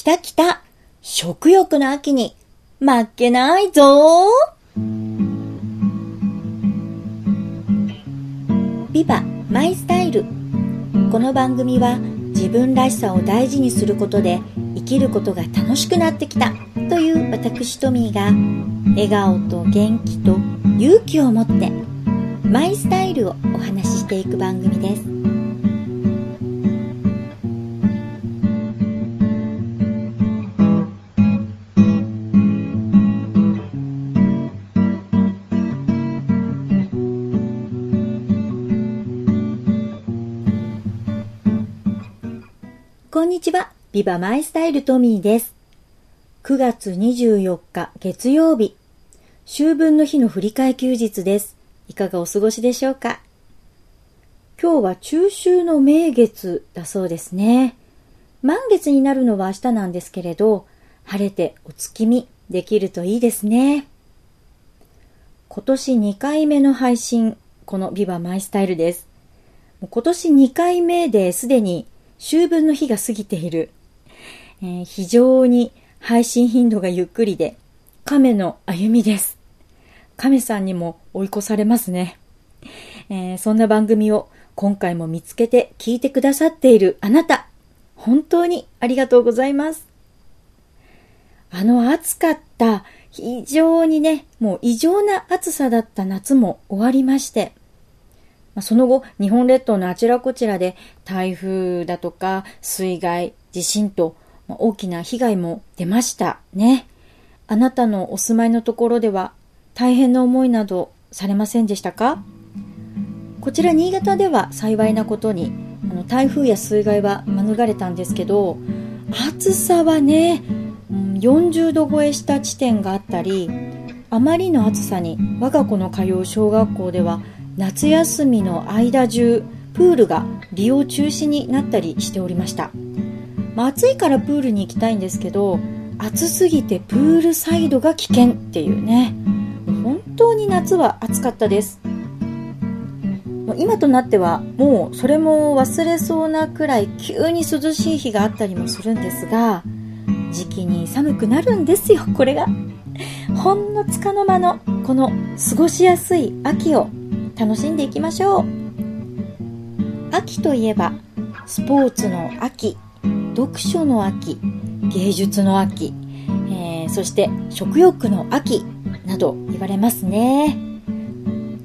きたきた。食欲の秋に。負けないぞ。ビバマイスタイル。この番組は自分らしさを大事にすることで生きることが楽しくなってきた。という私トミーが笑顔と元気と勇気を持ってマイスタイルをお話ししていく番組です。んにちはビバマイスタイルトミーです9月24日月曜日秋分の日の振り替え休日ですいかがお過ごしでしょうか？今日は中秋の名月だそうですね。満月になるのは明日なんですけれど、晴れてお月見できるといいですね。今年2回目の配信、このビバマイスタイルです。今年2回目ですでに秋分の日が過ぎている。えー、非常に配信頻度がゆっくりで、亀の歩みです。亀さんにも追い越されますね。えー、そんな番組を今回も見つけて聞いてくださっているあなた、本当にありがとうございます。あの暑かった、非常にね、もう異常な暑さだった夏も終わりまして、まあその後、日本列島のあちらこちらで台風だとか水害、地震と大きな被害も出ましたね。あなたのお住まいのところでは大変な思いなどされませんでしたか？こちら新潟では幸いなことにあの台風や水害は免れたんですけど暑さはね40度超えした地点があったりあまりの暑さに我が子の通う小学校では夏休みの間中プールが利用中止になったりしておりました、まあ、暑いからプールに行きたいんですけど暑すぎてプールサイドが危険っていうね。本当に夏は暑かったです。今となってはもうそれも忘れそうなくらい急に涼しい日があったりもするんですが時期に寒くなるんですよこれが。ほんのつかの間のこの過ごしやすい秋を楽しんでいきましょう。秋といえばスポーツの秋読書の秋芸術の秋、えー、そして食欲の秋など言われますね。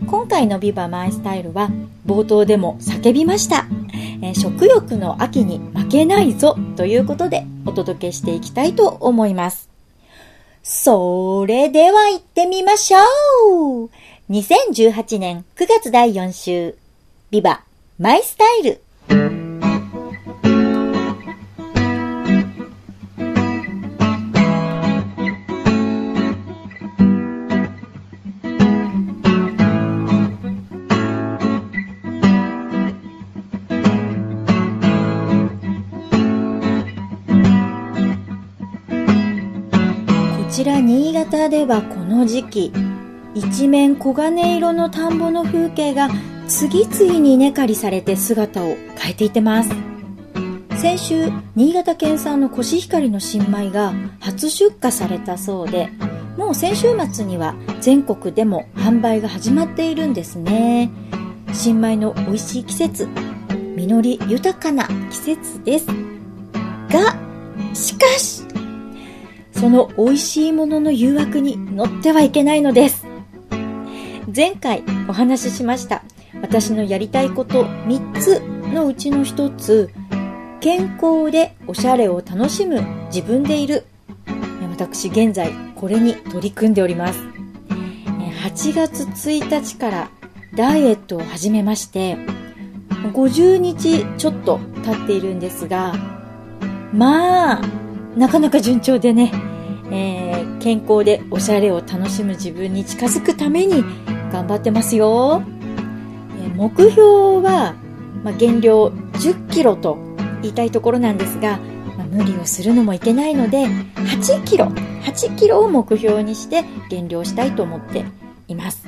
今回のビバマイスタイルは冒頭でも叫びました、え、食欲の秋に負けないぞということでお届けしていきたいと思います。それでは行ってみましょう。2018年9月第4週ビバマイスタイル。こちら新潟ではこの時期一面黄金色の田んぼの風景が次々に稲刈りされて姿を変えていってます。先週新潟県産のコシヒカリの新米が初出荷されたそうでもう先週末には全国でも販売が始まっているんですね。新米の美味しい季節実り豊かな季節です。がしかしその美味しいものの誘惑に乗ってはいけないのです。前回お話ししました。私のやりたいこと3つのうちの1つ、健康でおしゃれを楽しむ自分でいる。私現在これに取り組んでおります。8月1日からダイエットを始めまして、50日ちょっと経っているんですが、まあ、なかなか順調でね、えー、健康でおしゃれを楽しむ自分に近づくために頑張ってますよ。目標は、まあ、減量10キロと言いたいところなんですが、まあ、無理をするのもいけないので、8キロ、8キロを目標にして減量したいと思っています。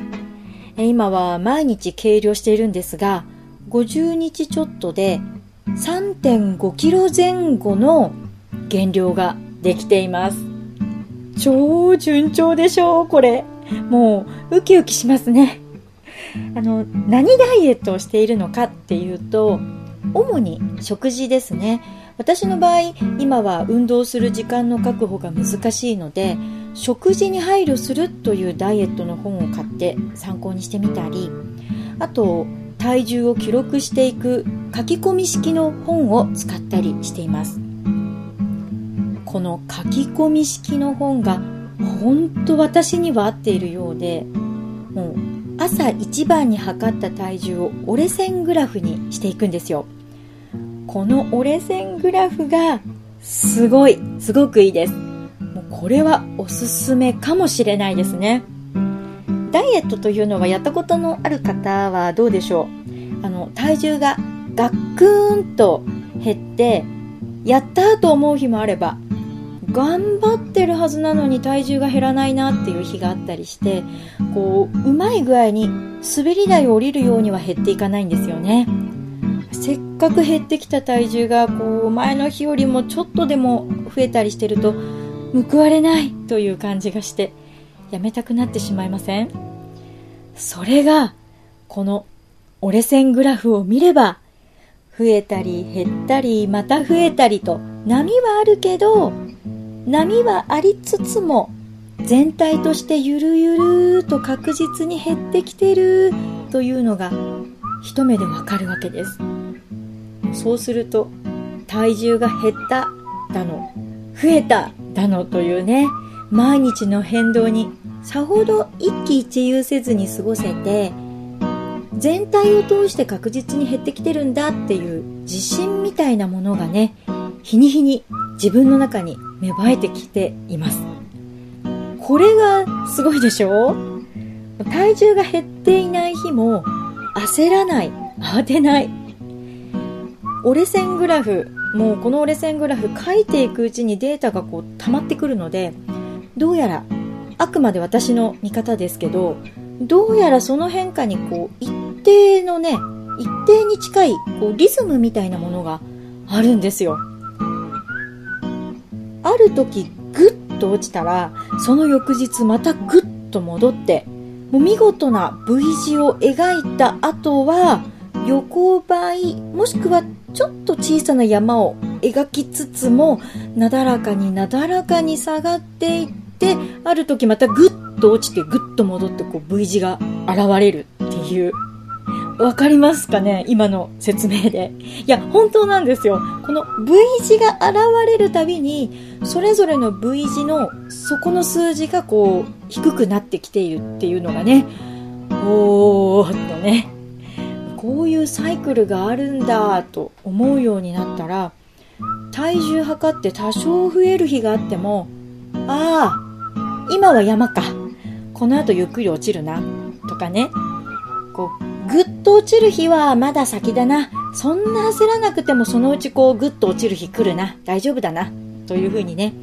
え、今は毎日計量しているんですが、50日ちょっとで3.5キロ前後の減量ができています。超順調でしょう、これ。もう、ウキウキしますね。あの、何ダイエットをしているのかっていうと、主に食事ですね。私の場合、今は運動する時間の確保が難しいので、食事に配慮するというダイエットの本を買って参考にしてみたり、あと、体重を記録していく書き込み式の本を使ったりしています。この書き込み式の本が本当私には合っているようで、もう朝一番に測った体重を折れ線グラフにしていくんですよ。この折れ線グラフがすごい、すごくいいです。もうこれはおすすめかもしれないですね。ダイエットというのはやったことのある方はどうでしょう？あの、体重がガックーンと減って、やったと思う日もあれば、頑張ってるはずなのに体重が減らないなっていう日があったりしてこううまい具合に滑り台を降りるようには減っていかないんですよね。せっかく減ってきた体重がこう前の日よりもちょっとでも増えたりしてると報われないという感じがしてやめたくなってしまいません？それがこの折れ線グラフを見れば増えたり減ったりまた増えたりと波はあるけど波はありつつも全体としてゆるゆると確実に減ってきてるというのが一目でわかるわけです。そうすると体重が減っただの増えただのというね毎日の変動にさほど一喜一憂せずに過ごせて全体を通して確実に減ってきてるんだっていう自信みたいなものがね日に日に自分の中に芽生えてきています。これがすごいでしょ？体重が減っていない日も焦らない慌てない。折れ線グラフもうこの折れ線グラフ書いていくうちにデータがこう溜まってくるのでどうやらあくまで私の見方ですけどどうやらその変化にこう一定のね一定に近いこうリズムみたいなものがあるんですよ。ある時グッと落ちたらその翌日またグッと戻ってもう見事な V 字を描いた後は横ばいもしくはちょっと小さな山を描きつつもなだらかになだらかに下がっていってある時またグッと落ちてグッと戻ってこう V 字が現れるっていう。わかりますかね？今の説明で。いや、本当なんですよ。この V 字が現れるたびに、それぞれの V 字の底の数字がこう、低くなってきているっていうのがね、おーっとね、こういうサイクルがあるんだと思うようになったら、体重測って多少増える日があっても、ああ、今は山か。この後ゆっくり落ちるな。とかね、こう、ぐっと落ちる日はまだ先だな。そんな焦らなくてもそのうちこうぐっと落ちる日来るな。大丈夫だな。というふうにね、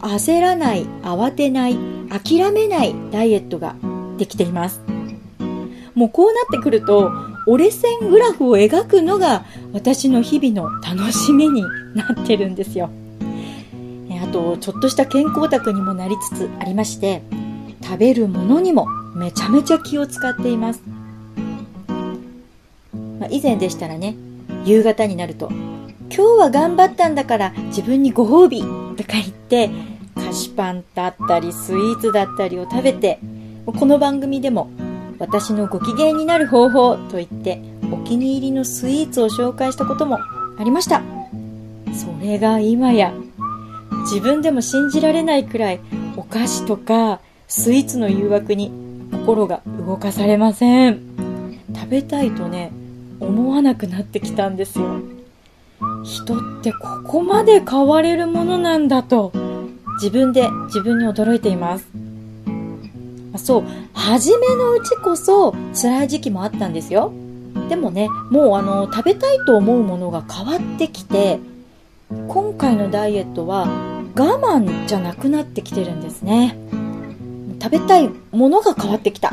焦らない、慌てない、諦めないダイエットができています。もうこうなってくると、折れ線グラフを描くのが私の日々の楽しみになってるんですよ。あと、ちょっとした健康オタクにもなりつつありまして、食べるものにもめちゃめちゃ気を使っています。まあ、以前でしたらね、夕方になると、今日は頑張ったんだから自分にご褒美とか言って、菓子パンだったりスイーツだったりを食べて、この番組でも私のご機嫌になる方法と言ってお気に入りのスイーツを紹介したこともありました。それが今や自分でも信じられないくらいお菓子とかスイーツの誘惑に心が動かされません。食べたいとね、思わなくなってきたんですよ。人ってここまで変われるものなんだと自分で自分に驚いています。そう、初めのうちこそ辛い時期もあったんですよ。でもね、もうあの、食べたいと思うものが変わってきて、今回のダイエットは我慢じゃなくなってきてるんですね。食べたいものが変わってきた。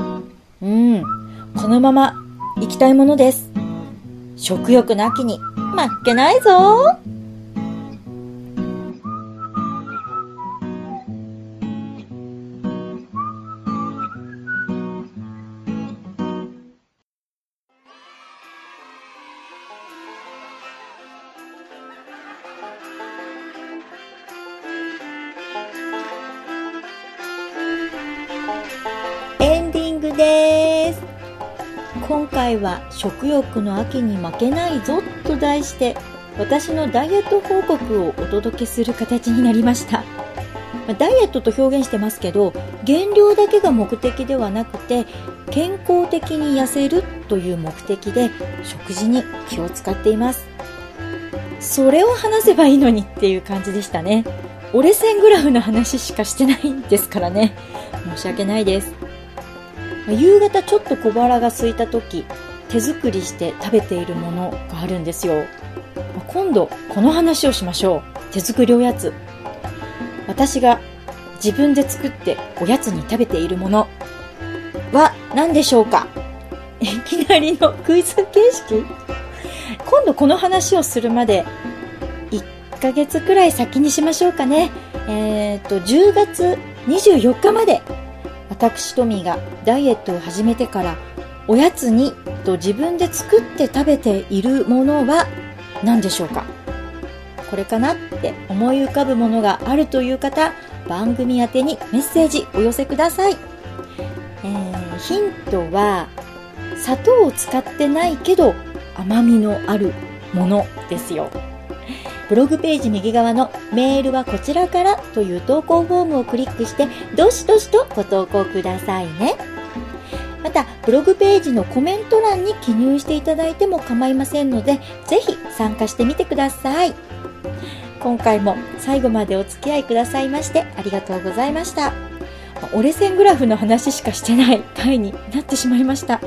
うん。このまま行きたいものです。食欲の秋に負けないぞ。回は食欲の秋に負けないぞと題して私のダイエット報告をお届けする形になりました。ダイエットと表現してますけど減量だけが目的ではなくて健康的に痩せるという目的で食事に気を使っています。それを話せばいいのにっていう感じでしたね。折れ線グラフの話しかしてないんですからね。申し訳ないです。夕方ちょっと小腹が空いた時手作りして食べているものがあるんですよ。今度この話をしましょう。手作りおやつ。私が自分で作っておやつに食べているもの。は何でしょうか？いきなりのクイズ形式？今度この話をするまで1ヶ月くらい先にしましょうかね。えっ、ー、と、10月24日まで私トミーがダイエットを始めてからおやつにと自分で作って食べているものは何でしょうか？これかなって思い浮かぶものがあるという方番組宛にメッセージお寄せください、えー、ヒントは砂糖を使ってないけど甘みのあるものですよ。ブログページ右側のメールはこちらからという投稿フォームをクリックして、どしどしとご投稿くださいね。また、ブログページのコメント欄に記入していただいても構いませんので、ぜひ参加してみてください。今回も最後までお付き合いくださいましてありがとうございました。折れ線グラフの話しかしてない回になってしまいました。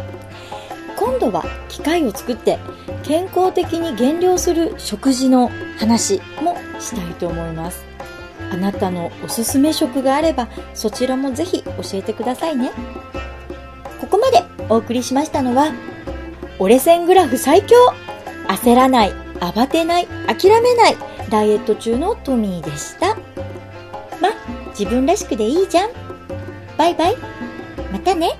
今度は機械を作って健康的に減量する食事の話もしたいと思います。あなたのおすすめ食があればそちらもぜひ教えてくださいね。ここまでお送りしましたのは折れ線グラフ最強。焦らない慌てない諦めないダイエット中のトミーでした。ま自分らしくでいいじゃん。バイバイ。またね。